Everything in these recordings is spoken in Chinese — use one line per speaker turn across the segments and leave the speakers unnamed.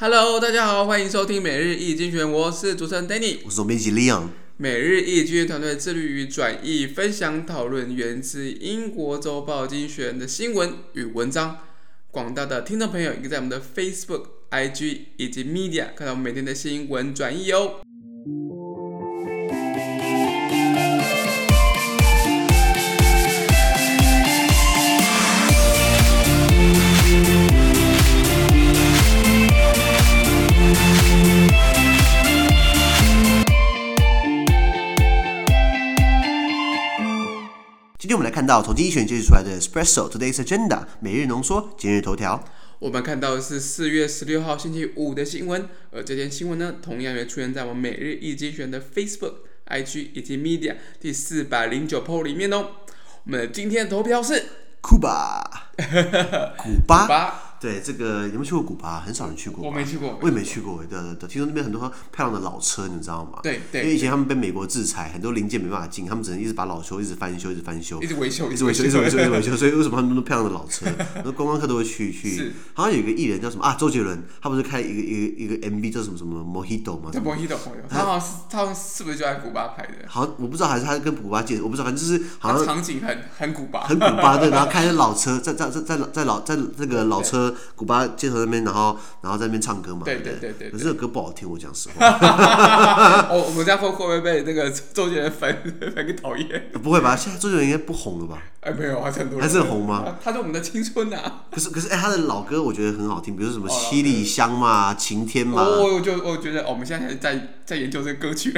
Hello，大家好，欢迎收听每日一经济学，我是主持人 Danny，
我是总编辑 Leon。
每日一经济学人团队致力于转译、分享、讨论源自英国周报经济学人的新闻与文章。广大的听众朋友，可以在我们的 Facebook、IG 以及 Media 看到我们每天的新闻转译哦。
今天我们来看到从经济学人揭示出来的 Espresso Today's Agenda 每日浓缩今日头条。
我们看到的是四月十六号星期五的新闻，而这件新闻呢，同样也出现在我们每日一经选的 Facebook、IG 以及 Media 第四百零九 po 里面哦。我们今天的投票是
库 巴，古巴。对，这个有没有去过古巴？很少人去过。
我没去过，
我也没去过。对对对，听说那边很多漂亮的老车，你知道吗？
对对。
因为以前他们被美国制裁，很多零件没办法进，他们只能一直把老车一直翻修，一直翻修，
一直维修，
一直维修，一直维修，一直维修。所以为什么他们那么漂亮的老车，很多观光客都会去去。好像有一个艺人叫什么啊？周杰伦，他不是开一个一个一个 MV 叫什么什么 Mojito 吗？
叫 Mojito，他好像是他是不是就在古巴拍的？
好像我不知道，还是他跟古巴借，我不知道，反正就是好像
场景很很古巴，
很古巴对。然后开着老车，在在在在在老在那个老车古巴街头那边，然后然后在那边唱歌嘛。
对对对对。
可是这歌不好听，我讲实话。
哦，我们家会会不会被那个周杰伦粉 粉给讨厌？
不会吧？现在周杰伦应该不红了吧？
哎，没有，还是很多。
还是很红吗？
他是我们的青春呐。
可是可是哎，他的老歌我觉得很好听，比如什么七里香嘛、晴天嘛。
我我就我觉得，我们现在在在研究这个歌曲。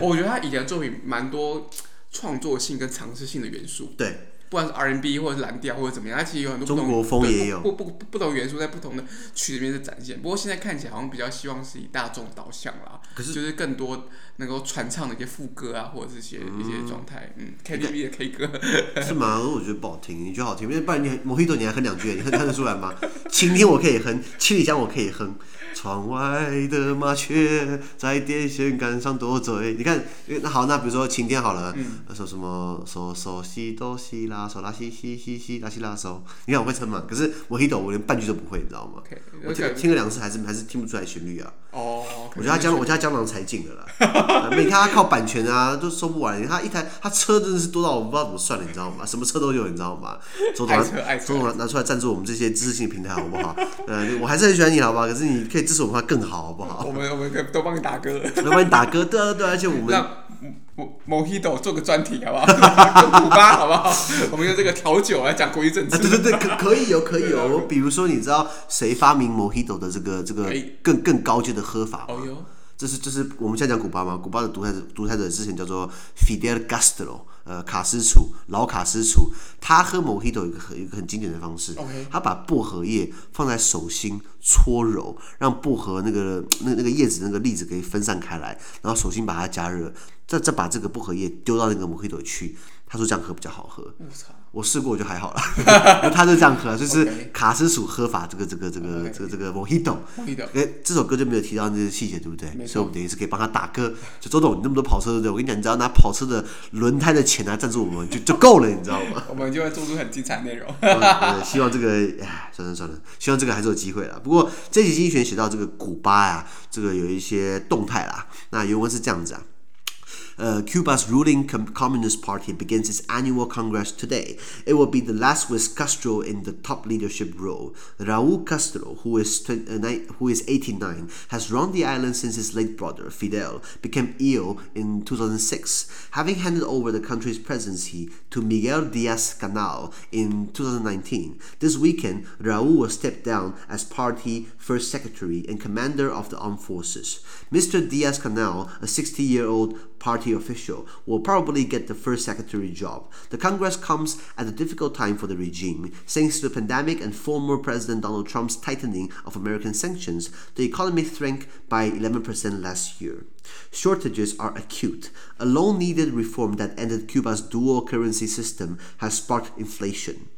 我觉得他以前的作品蛮多创作性跟尝试性的元素。
对。
不管是 R&B 或者是蓝调或者怎么样，它其实有很多不同
中国风也有
不不不不同元素在不同的曲里面的展现。不过现在看起来好像比较希望是以大众导向啦，可是就是更多能够传唱的一些副歌啊，或者是一些、嗯、一些状态，嗯，KTV 的 K 歌
是吗？我觉得不好听，你觉得好听？因为不然你 Mojito 你还哼两句，你哼看得出来吗？晴天我可以哼，七里香我可以哼。窗外的麻雀在电线杆上多嘴。你看，那好，那比如说晴天好了，嗯、说什么嗦嗦西哆西拉嗦拉西西西西拉西拉嗦。你看我会唱嘛？可是 Mojito 我连半句都不会，你知道吗 okay. 我听听了两次还是还是听不出来旋律啊。哦。我觉得他江我觉得他江郎才尽了啦。每天他靠版权啊都收不完，他一台他车真的是多到我不知道怎么算了，你知道吗？什么车都有，你知道吗？总统总统拿出来赞助我们这些知识性平台好不好？嗯，我还是很喜欢你，好不好？可是你可以。支持我们更好，好不好？
我们我们可以都帮你打歌，
都帮你打歌，对啊对啊，而且我们
让 Mojito 做个专题，好不好？跟古巴，好不好？我们用这个调酒来讲国际政治，
对对对，可可以有可以有。我比如说，你知道谁发明 Mojito 的这个这个更更高阶的喝法吗？这是这是我们现在讲古巴吗？古巴的独裁者独裁者之前叫做 Fidel Castro，呃，卡斯楚，老卡斯楚，他喝 Mojito 有一个很一个很经典的方式.他把薄荷叶放在手心搓揉，让薄荷那个那那个叶子那个粒子可以分散开来，然后手心把它加热，再再把这个薄荷叶丢到那个 Mojito 去，他说这样喝比较好喝。我试过，我就还好了。他就这样喝，就是卡斯属喝法，这个这个这个这个这个 Mojito。哎，这首歌就没有提到那些细节，对不对？所以我们等于是可以帮他打歌。就周董，你那么多跑车，对不对？我跟你讲，你只要拿跑车的轮胎的钱来赞助我们，就就够了，你知道吗？
我们就会做出很精彩内容。
希望这个，哎，算了算了，希望这个还是有机会了。不过这期经济学人写到这个古巴呀，这个有一些动态啦。那原文是这样子啊。Uh, Cuba's ruling Com Communist Party begins its annual Congress today. It will be the last with Castro in the top leadership role. Raúl Castro, who is, uh, who is 89, has run the island since his late brother, Fidel, became ill in 2006, having handed over the country's presidency to Miguel Diaz-Canel in 2019. This weekend, Raúl will step down as party first secretary and commander of the armed forces. Mr. Diaz-Canel, a 60-year-old party official, will probably get the first secretary job. The Congress comes at a difficult time for the regime. Thanks to the pandemic and former President Donald Trump's tightening of American sanctions, the economy shrank by 11% last year. Shortages are acute. A long needed reform that ended Cuba's dual currency system has sparked inflation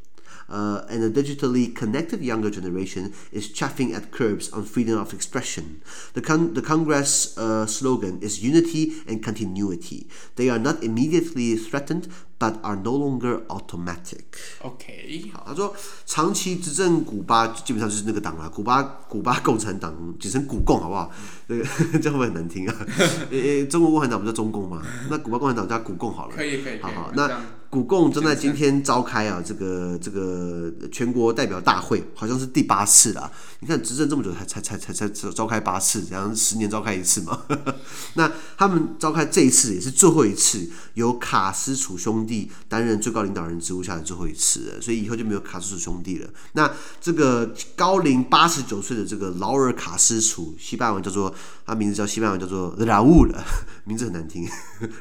uh, and a digitally connected younger generation is chafing at curbs on freedom of expression. The, con- the Congress uh, slogan is unity and continuity. They are not immediately threatened but are no longer automatic。
OK，
好，他说长期执政古巴基本上就是那个党啦，古巴古巴共产党简称古共，好不好？那个 这样会不会很难听啊？呃、欸，中国共产党不叫中共吗？那古巴共产党叫古共好了。
可以可以。
好好，那古共正在今天召开啊，这个这个全国代表大会，好像是第八次了。你看执政这么久才才才才才召开八次，这样十年召开一次嘛？那他们召开这一次也是最后一次，由卡斯楚兄弟担任最高领导人职务下的最后一次，所以以后就没有卡斯楚兄弟了。那这个高龄八十九岁的这个劳尔卡斯楚，西班牙文叫做他名字叫西班牙文叫做 Raúl，名字很难听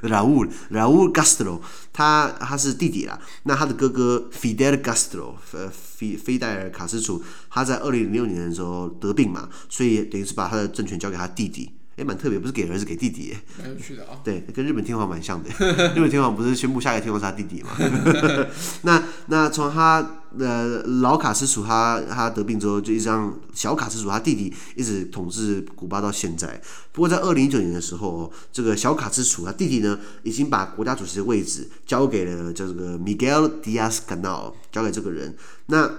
，Raúl Raúl Castro，他他。是弟弟啦，那他的哥哥 Fidel Castro，呃，菲菲戴尔卡斯楚，他在二零零六年的时候得病嘛，所以等于是把他的政权交给他弟弟，诶，蛮特别，不是给儿子，给弟弟，
蛮有趣的啊、哦。
对，跟日本天皇蛮像的，日本天皇不是宣布下一个天皇是他弟弟嘛？那那从他。呃，老卡斯楚他他得病之后，就一直让小卡斯楚他弟弟一直统治古巴到现在。不过在二零一九年的时候，这个小卡斯楚他弟弟呢，已经把国家主席的位置交给了这个 Miguel Diaz Canal，交给这个人。那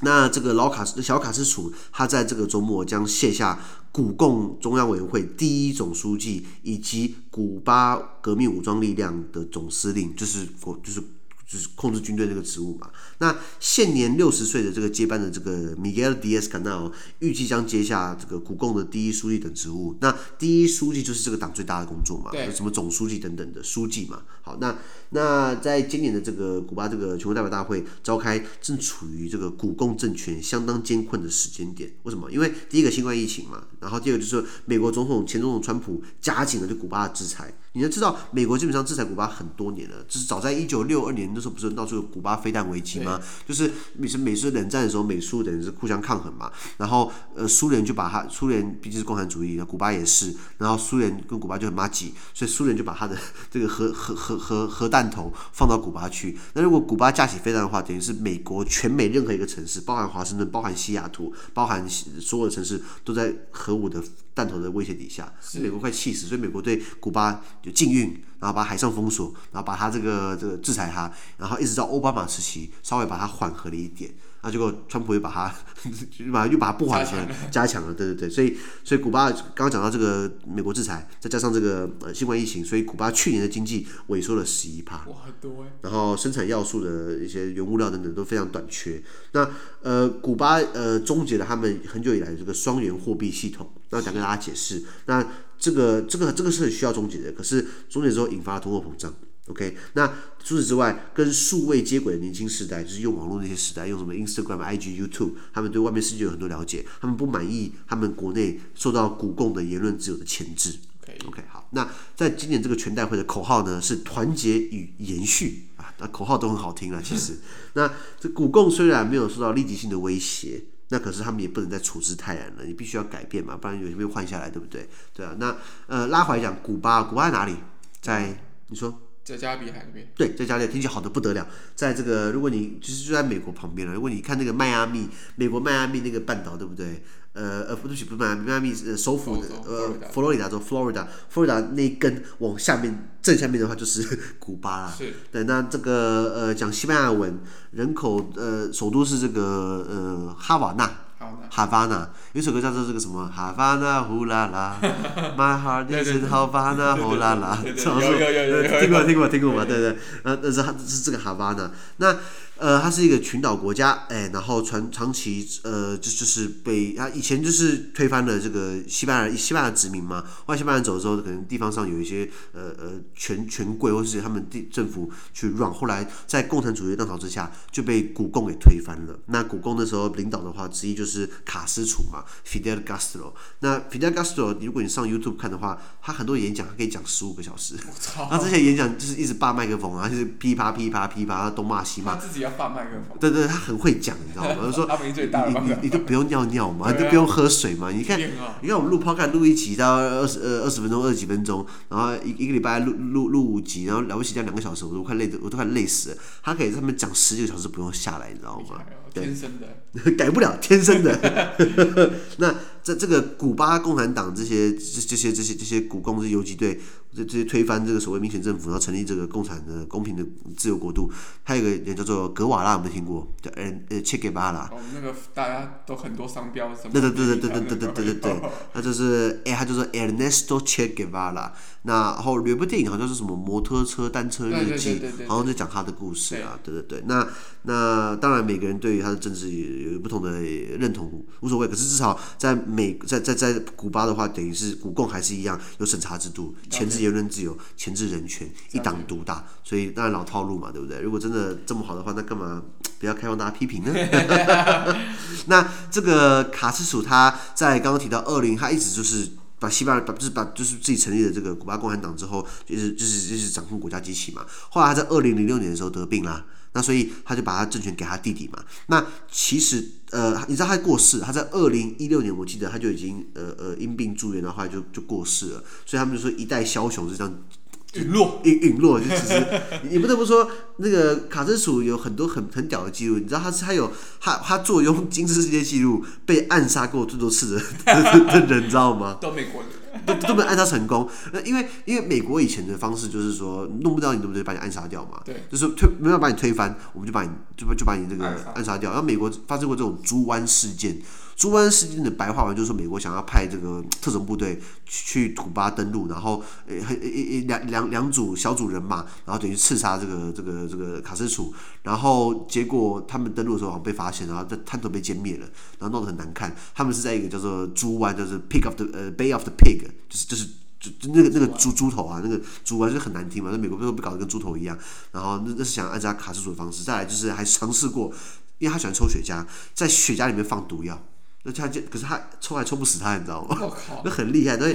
那这个老卡斯小卡斯楚，他在这个周末将卸下古共中央委员会第一总书记以及古巴革命武装力量的总司令，就是国就是。就是控制军队这个职务嘛。那现年六十岁的这个接班的这个 Miguel Diaz Canal 预计将接下这个古共的第一书记等职务。那第一书记就是这个党最大的工作嘛，什么总书记等等的书记嘛。好，那那在今年的这个古巴这个全国代表大会召开，正处于这个古共政权相当艰困的时间点。为什么？因为第一个新冠疫情嘛，然后第二个就是美国总统前总统川普加紧了对古巴的制裁。你要知道，美国基本上制裁古巴很多年了，就是早在一九六二年那时候，不是闹出了古巴飞弹危机吗？就是美是美苏冷战的时候，美苏等于是互相抗衡嘛。然后呃，苏联就把他苏联毕竟是共产主义，古巴也是，然后苏联跟古巴就很麻吉，所以苏联就把他的 这个核核核核核弹头放到古巴去。那如果古巴架起飞弹的话，等于是美国全美任何一个城市，包含华盛顿、包含西雅图、包含所有的城市，都在核武的弹头的威胁底下，美国快气死。所以美国对古巴。就禁运，然后把海上封锁，然后把他这个这个制裁他，然后一直到奥巴马时期稍微把它缓和了一点，那结果川普又把它 又把又把它不缓和加强了，对对对，所以所以古巴刚刚讲到这个美国制裁，再加上这个呃新冠疫情，所以古巴去年的经济萎缩了十一趴，
哇，很多哎，
然后生产要素的一些原物料等等都非常短缺，那呃古巴呃终结了他们很久以来的这个双元货币系统，那想跟大家解释那。这个这个这个是很需要终结的，可是终结之后引发了通货膨胀。OK，那除此之外，跟数位接轨的年轻时代，就是用网络那些时代，用什么 Instagram、IG、YouTube，他们对外面世界有很多了解，他们不满意他们国内受到古共的言论自由的牵制。OK，OK，、okay, 好，那在今年这个全代会的口号呢是团结与延续啊，那口号都很好听啊，其实。那这古共虽然没有受到立即性的威胁。那可是他们也不能再处之泰然了，你必须要改变嘛，不然有些没有换下来，对不对？对啊，那呃拉回来讲，古巴，古巴在哪里？在你说，
在加勒比海那边。对，
在加勒比海，天气好的不得了。在这个，如果你其实就在美国旁边了，如果你看那个迈阿密，美国迈阿密那个半岛，对不对？呃呃，不对不起，不是迈阿密，迈阿密是首府的，呃，佛罗里达州，Florida，佛罗里达那一根往下面正下面的话就是 古巴啦。
是。
对，那这个呃讲西班牙文，人口呃首都是这个呃哈瓦那。哈瓦那有首歌叫做这个什么？哈瓦那呼啦啦，My heart is in Havana 呼啦啦。有有有有听过听过听过吗？对对，呃，那是哈是这个哈瓦那那。呃，它是一个群岛国家，哎，然后传长期呃，就就是被啊，以前就是推翻了这个西班牙西班牙殖民嘛，后来西班牙走的时候，可能地方上有一些呃呃权权贵或是他们地政府去让，后来在共产主义浪潮之下就被古共给推翻了。那古共那时候领导的话之一就是卡斯楚嘛，Fidel Castro。那 Fidel Castro，如果你上 YouTube 看的话，他很多演讲他可以讲十五个小时，他之前演讲就是一直霸麦克风啊，就是噼啪噼啪噼啪，东骂西骂。
自己要霸麦克风，
对对，他很会讲，你知道吗？就说你你你都不用尿尿嘛，你都不用喝水嘛。你看，你看我们录 podcast 录一集到二十呃二十分钟二十几分钟，然后一一个礼拜录录录五集，然后了不起讲两个小时，我都快累的，我都快累死了。他可以他们讲十几个小时不用下来，你知道吗？天生的，改不了，天生的。那这这个古巴共产党这些这这些这些这些古共这游击队。这这些推翻这个所谓民选政府，然后成立这个共产的公平的自由国度，还有一个人叫做格瓦拉，有没有听过？叫呃呃切格瓦拉。
哦，那个大家都很多商标什么。
对对对对对对对对对对对，那就是哎，他就是 Ernesto Che Guevara。那然后有部电影好像是什么摩托车单车日记，好像在讲他的故事啊。对对对，那那当然每个人对于他的政治也有不同的认同，无所谓。可是至少在美在在在古巴的话，等于是古共还是一样有审查制度，前置。言论自由，钳制人权，一党独大，所以当然老套路嘛，对不对？如果真的这么好的话，那干嘛 不要开放大家批评呢？那这个卡斯楚他在刚刚提到二零，他一直就是把西班牙把就是把就是自己成立的这个古巴共产党之后，就是就是就是掌控国家机器嘛。后来他在二零零六年的时候得病啦。那所以他就把他政权给他弟弟嘛。那其实呃，你知道他过世，他在二零一六年，我记得他就已经呃呃因病住院，然后后来就就过世了。所以他们就说一代枭雄是这样陨落，陨陨落。就其实 你不得不说，那个卡斯楚有很多很很屌的记录。你知道他是他有他他坐拥金氏世界纪录被暗杀过最多次的 的人，你知道吗？
到美国
都都没有暗杀成功，那因为因为美国以前的方式就是说弄不到你，对不对？把你暗杀掉嘛。
对。
就是推没有把你推翻，我们就把你就把就把你这个暗杀掉。然后美国发生过这种猪湾事件，猪湾事件的白话文就是说美国想要派这个特种部队去土巴登陆，然后呃呃呃两两两组小组人马，然后等于刺杀这个这个这个卡斯楚，然后结果他们登陆的时候好像被发现，然后在滩头被歼灭了，然后弄得很难看。他们是在一个叫做猪湾，就是 Pig of the 呃 Bay of the Pig。就是就是就那个那个猪猪头啊，那个猪啊就很难听嘛。那美国不是被搞得跟猪头一样，然后那那是想按照卡斯楚的方式。再来就是还尝试过，因为他喜欢抽雪茄，在雪茄里面放毒药，那他就可是他抽还抽不死他，你知道吗？那很厉害，所以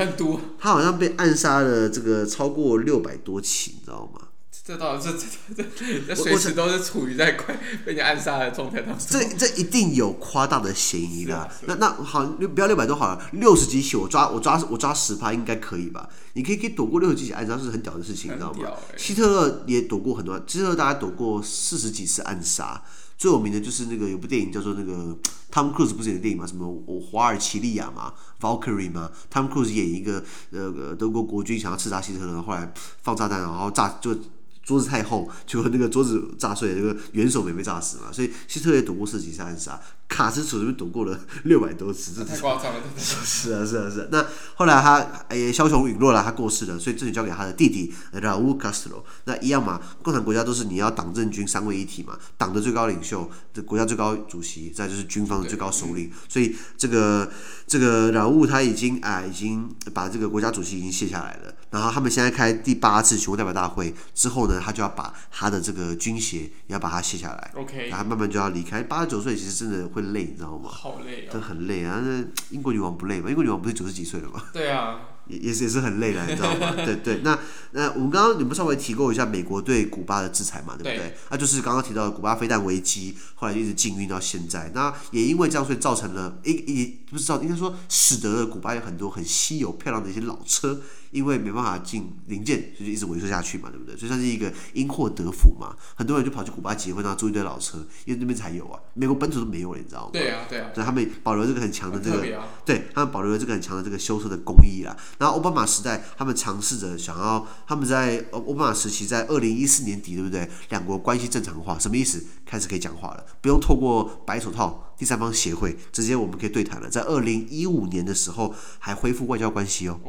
他好像被暗杀了这个超过六百多起，你知道吗？
这倒这这这这随时都是处于在快被你暗杀的状态当中。
这这一定有夸大的嫌疑的。那那好，不要六百多好了，六十几起我抓我抓我抓十趴应该可以吧？你可以可以躲过六十几起暗杀是很屌的事情，你知道吗？希特勒也躲过很多，希特勒大概躲过四十几次暗杀。最有名的就是那个有部电影叫做那个汤姆克鲁斯不是演的电影吗？什么我华尔奇利亚嘛，Valkyrie 嘛，汤姆克鲁斯演一个呃德国国军想要刺杀希特勒，后来放炸弹然后炸就。桌子太厚，结果那个桌子炸碎那，个元首没被炸死嘛，所以希特勒躲过四几次暗杀，卡斯楚这边躲过了 六百多次，这
太夸张了，
是啊是啊是啊。那后来他诶枭雄陨落了，他过世了，所以政权交给他的弟弟 Raúl Castro。那一样嘛，共产国家都是你要党政军三位一体嘛，党的最高领袖，这国家最高主席，再就是军方的最高首领。所以这个这个 Raúl 他已经啊已经把这个国家主席已经卸下来了。然后他们现在开第八次全国代表大会之后呢，他就要把他的这个军衔要把它卸下来
，OK，
然后慢慢就要离开。八十九岁其实真的会累，你知道吗？
好累啊、哦，
真很累啊！那英国女王不累吗？英国女王不是九十几岁了吗？
对啊。
也也是也是很累的，你知道吗？对对，那那我们刚刚你们稍微提过一下美国对古巴的制裁嘛，对不对？对那就是刚刚提到的古巴飞弹危机，后来就一直禁运到现在。那也因为这样，所以造成了一也不知道应该说使得了古巴有很多很稀有漂亮的一些老车，因为没办法进零件，所以就一直维修下去嘛，对不对？所以算是一个因祸得福嘛。很多人就跑去古巴结婚，然后租一堆老车，因为那边才有啊，美国本土都没有了，你知道吗？
对啊，对啊。
所以他们保留这个很强的这个，
啊、
对他们保留了这个很强的这个修车的工艺啦。然后奥巴马时代。他们尝试着想要，他们在奥巴马时期，在二零一四年底，对不对？两国关系正常化，什么意思？开始可以讲话了，不用透过白手套第三方协会，直接我们可以对谈了。在二零一五年的时候，还恢复外交关系哦，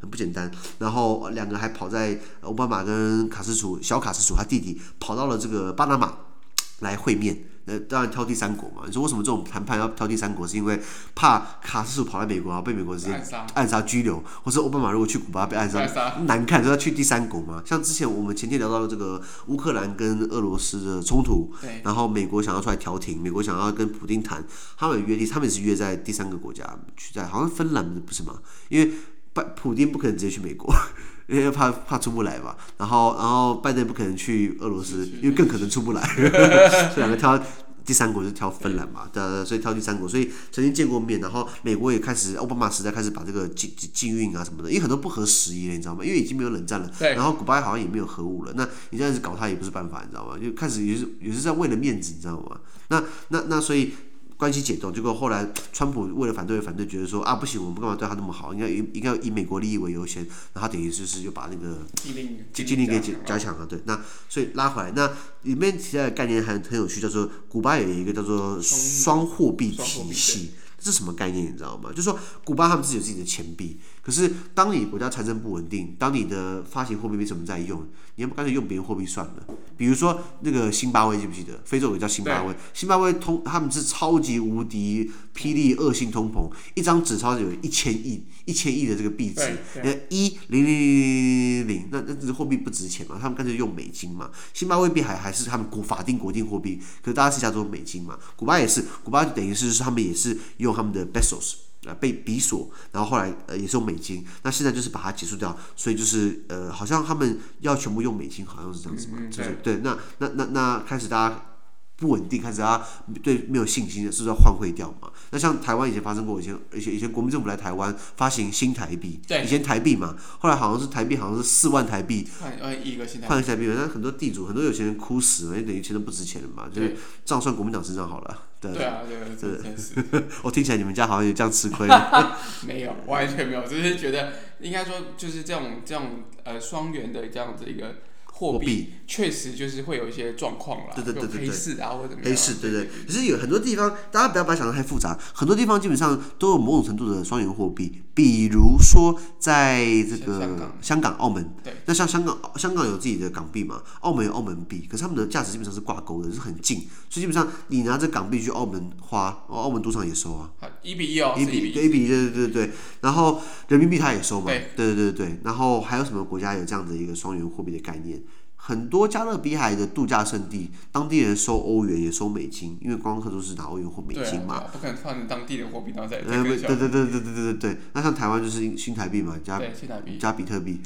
很不简单。然后两个还跑在奥巴马跟卡斯楚，小卡斯楚他弟弟跑到了这个巴拿马来会面。呃，当然挑第三国嘛。你说为什么这种谈判要挑第三国？是因为怕卡斯楚跑来美国啊，被美国直接暗杀拘留，或者奥巴马如果去古巴被暗杀，难看，所以要去第三国嘛。像之前我们前天聊到的这个乌克兰跟俄罗斯的冲突，然后美国想要出来调停，美国想要跟普丁谈，他们约定，他们也是约在第三个国家去在，好像芬兰不是吗？因为拜普丁不可能直接去美国。因为怕怕出不来嘛，然后然后拜登不可能去俄罗斯，因为更可能出不来，所以两个挑第三国就挑芬兰嘛，对，所以挑第三国，所以曾经见过面，然后美国也开始奥巴马时代开始把这个禁禁运啊什么的，因为很多不合时宜了，你知道吗？因为已经没有冷战了，然后古巴好像也没有核武了，那你这样子搞他也不是办法，你知道吗？就开始也是也是在为了面子，你知道吗？那那那所以。关系解冻，结果后来川普为了反对反对，觉得说啊不行，我们干嘛对他那么好？应该应应该以美国利益为优先，然后他等于就是又把那个禁令给加强了。对，那所以拉回来，那里面提到的概念还很有趣，叫做古巴有一个叫做双货币体系。这是什么概念？你知道吗？就是说，古巴他们自己有自己的钱币，可是当你国家财政不稳定，当你的发行货币没什么在用，你要不干脆用别人货币算了。比如说那个辛巴威，记不记得？非洲有个叫辛巴威，辛巴威通他们是超级无敌霹雳恶性通膨，一张纸钞有一千亿一千亿的这个币值，那一零零零零零零，那那这货币不值钱嘛？他们干脆用美金嘛。辛巴威币还还是他们国法定国定货币，可是大家是叫做美金嘛。古巴也是，古巴就等于是他们也是用。用他们的 pesos 啊，被比索，然后后来呃也是用美金，那现在就是把它结束掉，所以就是呃好像他们要全部用美金，好像是这样子嘛，嗯嗯就是对，那那那那开始大家。不稳定，开始啊，对没有信心的，是不是要换汇掉嘛？那像台湾以前发生过，以前以前以前国民政府来台湾发行新台币，以前台币嘛，后来好像是台币好像是四万台币换换一个新台币，换台币，那很多地主很多有钱人哭死了，因为等于钱都不值钱了嘛，就是账算国民党身上好了。对，对啊，对对是，我听起来你们家好像也这样吃亏。
没有，完全没有，只是觉得应该说就是这种这种呃双元的这样子一个。货币确实就是会有一些状况啦，对对对对对，黑市啊或者怎么样，
黑市对对，可是有很多地方，大家不要把它想的太复杂，很多地方基本上都有某种程度的双元货币，比如说在这个香港、澳门，对，那像香港、香港有自己的港币嘛，澳门有澳门币，可是他们的价值基本上是挂钩的，是很近，所以基本上你拿着港币去澳门花，澳门赌场也收啊，
一比一哦，
一比一比一，对对对对，然后人民币它也收嘛，对对对对，然后还有什么国家有这样的一个双元货币的概念？很多加勒比海的度假胜地，当地人收欧元也收美金，因为观光客都是拿欧元或美金嘛。
不可能换成当地的货币，然后再。
对对对对对对对对，那像台湾就是新台币嘛，加加比特币。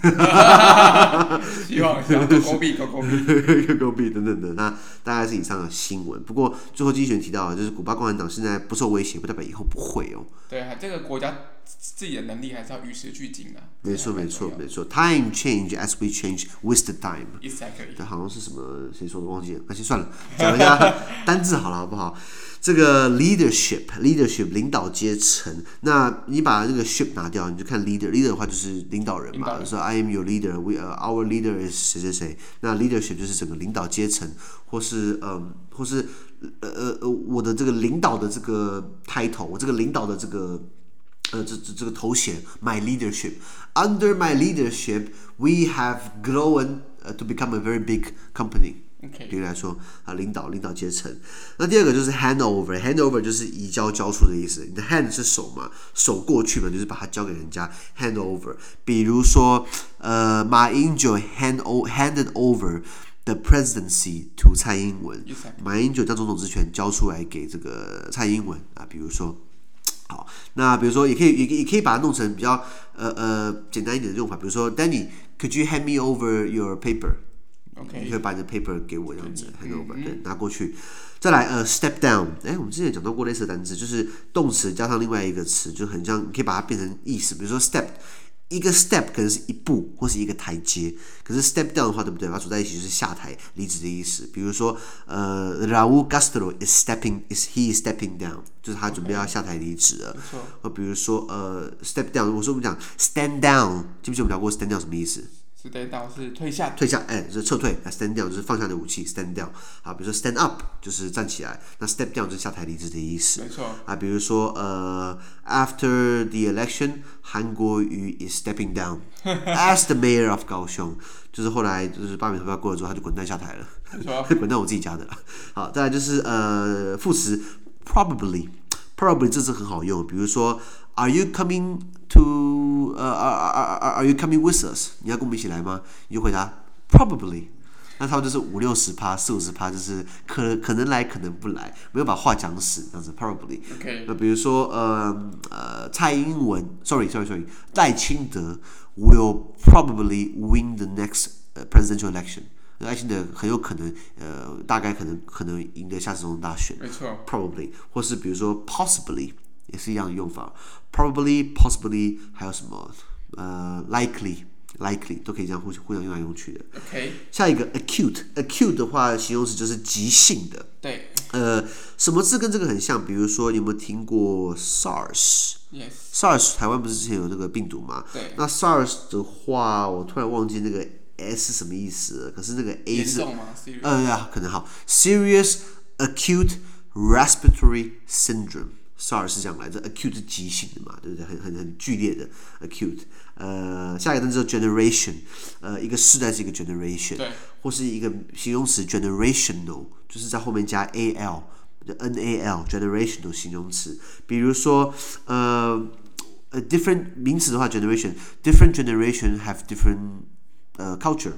希望一下，狗狗币，狗狗币，
狗狗币等等的，那大概是以上的新闻。不过最后经济学人提到啊，就是古巴共产党现在不受威胁，不代表以后不会哦。
对啊，这个国家。自己的能力还是要与时俱进的。
没错，没错，没错。Time change as we change with the time。
Exactly。
这好像是什么谁说的？忘记了。那先算了，讲一下单字好了，好不好？这个 leadership，leadership，领导阶层。那你把这个 ship 拿掉，你就看 leader。leader 的话就是领导人嘛，说 I am your leader，we our leader is 谁谁谁。那 leadership 就是整个领导阶层，或是嗯，或是呃呃呃，我的这个领导的这个 title，我这个领导的这个。呃，这这这个头衔，my leadership。Under my leadership, we have grown to become a very big company。Okay. 比如来说啊，领导领导阶层。那第二个就是 hand over，hand over 就是移交交出的意思。你的 hand 是手嘛，手过去嘛，就是把它交给人家，hand over。比如说，呃，马英九 hand o handed over the presidency to 蔡英文。Exactly. 马英九将总统之权交出来给这个蔡英文啊，比如说。 好，那比如说也可以，也也可以把它弄成比较呃呃简单一点的用法，比如说，Danny，could you hand me over your paper？OK，你可以把你的 paper 给我这样子，hand over，对，拿过去。再来呃，step down，哎，我们之前讲到过类似的单词，就是动词加上另外一个词，就很像，你可以把它变成意思，比如说 step。一个 step 可能是一步或是一个台阶，可是 step down 的话，对不对？把它组在一起就是下台离职的意思。比如说，呃，Raul Castro is stepping，is he is stepping down，就是他准备要下台离职了。没错。或比如说，呃，step down，我说我们讲 stand down，记不记得我们聊过 stand down 什么意思
？stand down 是退下，
退下，哎，就是撤退。stand down 就是放下的武器，stand down。啊，比如说 stand up 就是站起来，那 step down 就是下台离职的意思。没错。啊，比如说呃，after the election，韩国瑜 is stepping down as the mayor of 高雄，就是后来就是罢免投票过了之后，他就滚蛋下台了。没错。滚蛋我自己家的了。好，再来就是呃，副词 probably，probably 这次很好用，比如说 Are you coming to 呃，are are are are you coming with us？你要跟我们一起来吗？你就回答 probably。那他们就是五六十趴，四五十趴，就是可可能来，可能不来，没有把话讲死，这样子 probably。OK。那比如说，呃呃，蔡英文，sorry sorry sorry，赖清德 will probably win the next presidential election。赖清德很有可能，呃，大概可能可能赢得下次总统大选。没错。Probably，或是比如说 possibly。也是一样的用法，probably、possibly，还有什么？呃，likely，likely 都可以这样互相互相用来用去的。
OK，
下一个 acute，acute 的话形容词就是急性的。
对。
呃，什么字跟这个很像？比如说，你有没有听过 SARS？Yes，SARS 台湾不是之前有那个病毒吗？
对。
那 SARS 的话，我突然忘记那个 S 是什么意思。可是那个 A 是，呃呀，可能好，Serious Acute Respiratory Syndrome。SARS 是这样来的，acute 是急性的嘛，对不对？很很很剧烈的 acute。呃，下一个单词叫 generation，呃，一个世代是一个 generation，或是一个形容词 generational，就是在后面加 al，n a l，generational 形容词。比如说，呃，呃，different 名词的话，generation，different generation have different 呃 culture，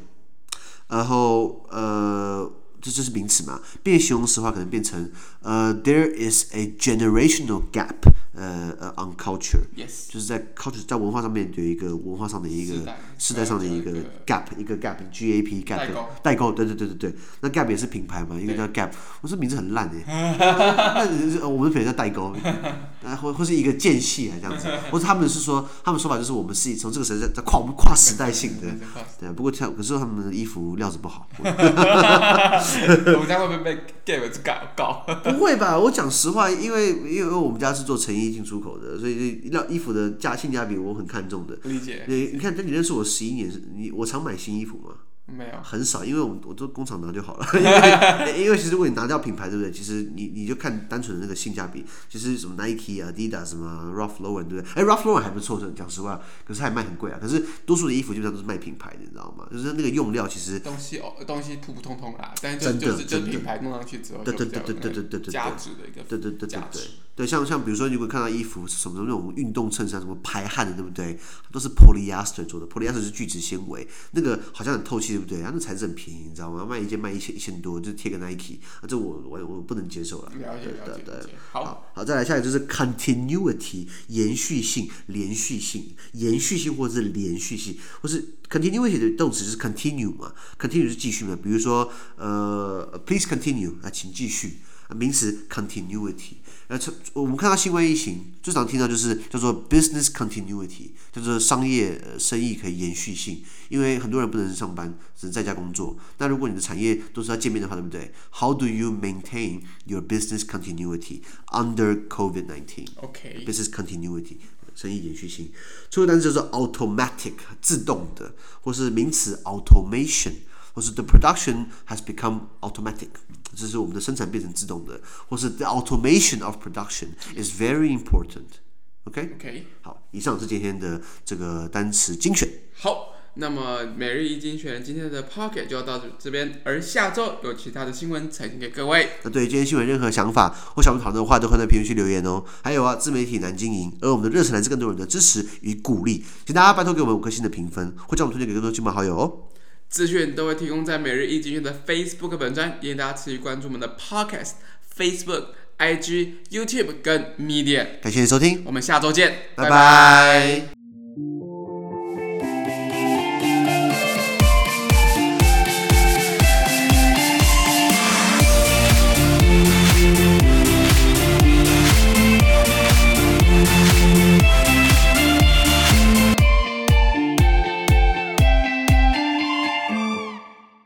然后呃。这这是名词嘛？变形容词的话，可能变成呃、，there is a generational gap，呃呃，on culture，Yes. 就是在 culture 在文化上面有一个文化上的一个世代上的一个 gap，一个 gap，G A P gap，代沟，对对对对对。那 gap 也是品牌嘛，一个叫 gap，我说名字很烂哎。那我们的品牌叫代沟，或或是一个间隙啊这样子，或者他们是说，他们说法就是我们是从这个时代在跨我们跨时代性的，对。不过跳可是他们的衣服料子不好。
我们家会不会被 Gap 搞搞？
不会吧，我讲实话，因为因为我们家是做成衣进出口的，所以料衣服的价性价比我很看重的。
理解。
你你看，你认识我十一年，你我常买新衣服吗？
没有，
很少，因为我我都工厂拿就好了。因为因为其实如果你拿掉品牌，对不对？其实你你就看单纯的那个性价比，其实什么 Nike 啊、Adidas 什么 Ralph Lauren，对不对？哎，Ralph Lauren 还不错，讲实话，可是还卖很贵啊。可是多数的衣服基本上都是卖品牌的，你知道吗？就是那个用料其实
东西哦，东西普普通通啦，但是就就是就品牌弄上去之后，
对对对对对对对对，
价值的一个
对对对对对对，像像比如说，如果看到衣服什么那种运动衬衫，什么排汗的，对不对？都是 polyester 做的，polyester 是聚酯纤维，那个好像很透气，对不对？他那材质很便宜，你知道吗？卖一件卖一千一千多，就贴个 Nike，啊，这我我我不能接受了。
了解了解。对对，
好，好，再来下一个就是 continuity，延续性、连续性、延续性或者是连续性，或是 continuity 的动词就是 continue 嘛，continue 是继续嘛。比如说，呃，please continue 啊，请继续。名词 continuity，呃，我们看到新冠疫情最常听到就是叫做 business continuity，叫做商业呃生意可以延续性，因为很多人不能上班，只能在家工作。那如果你的产业都是要见面的话，对不对？How do you maintain your business continuity under COVID-19？OK，business continuity，生意延续性。最后单词叫做 automatic，自动的，或是名词 automation。或是 the production has become automatic，就是我们的生产变成自动的，或是 the automation of production is very important。OK，OK，好，以上是今天的这个单词精选。
好，那么每日一精选今天的 Pocket 就要到这边，而下周有其他的新闻呈现给各位。
那对今天新闻任何想法或想讨论的话，都可以在评论区留言哦。还有啊，自媒体难经营，而我们的热忱来自更多人的支持与鼓励，请大家拜托给我们五颗星的评分，或将我们推荐给更多亲朋好友哦。
资讯都会提供在每日一精选的 Facebook 本专，也请大家持续关注我们的 Podcast、Facebook、IG、YouTube 跟 Media。
感谢收听，
我们下周见，
拜拜。拜拜。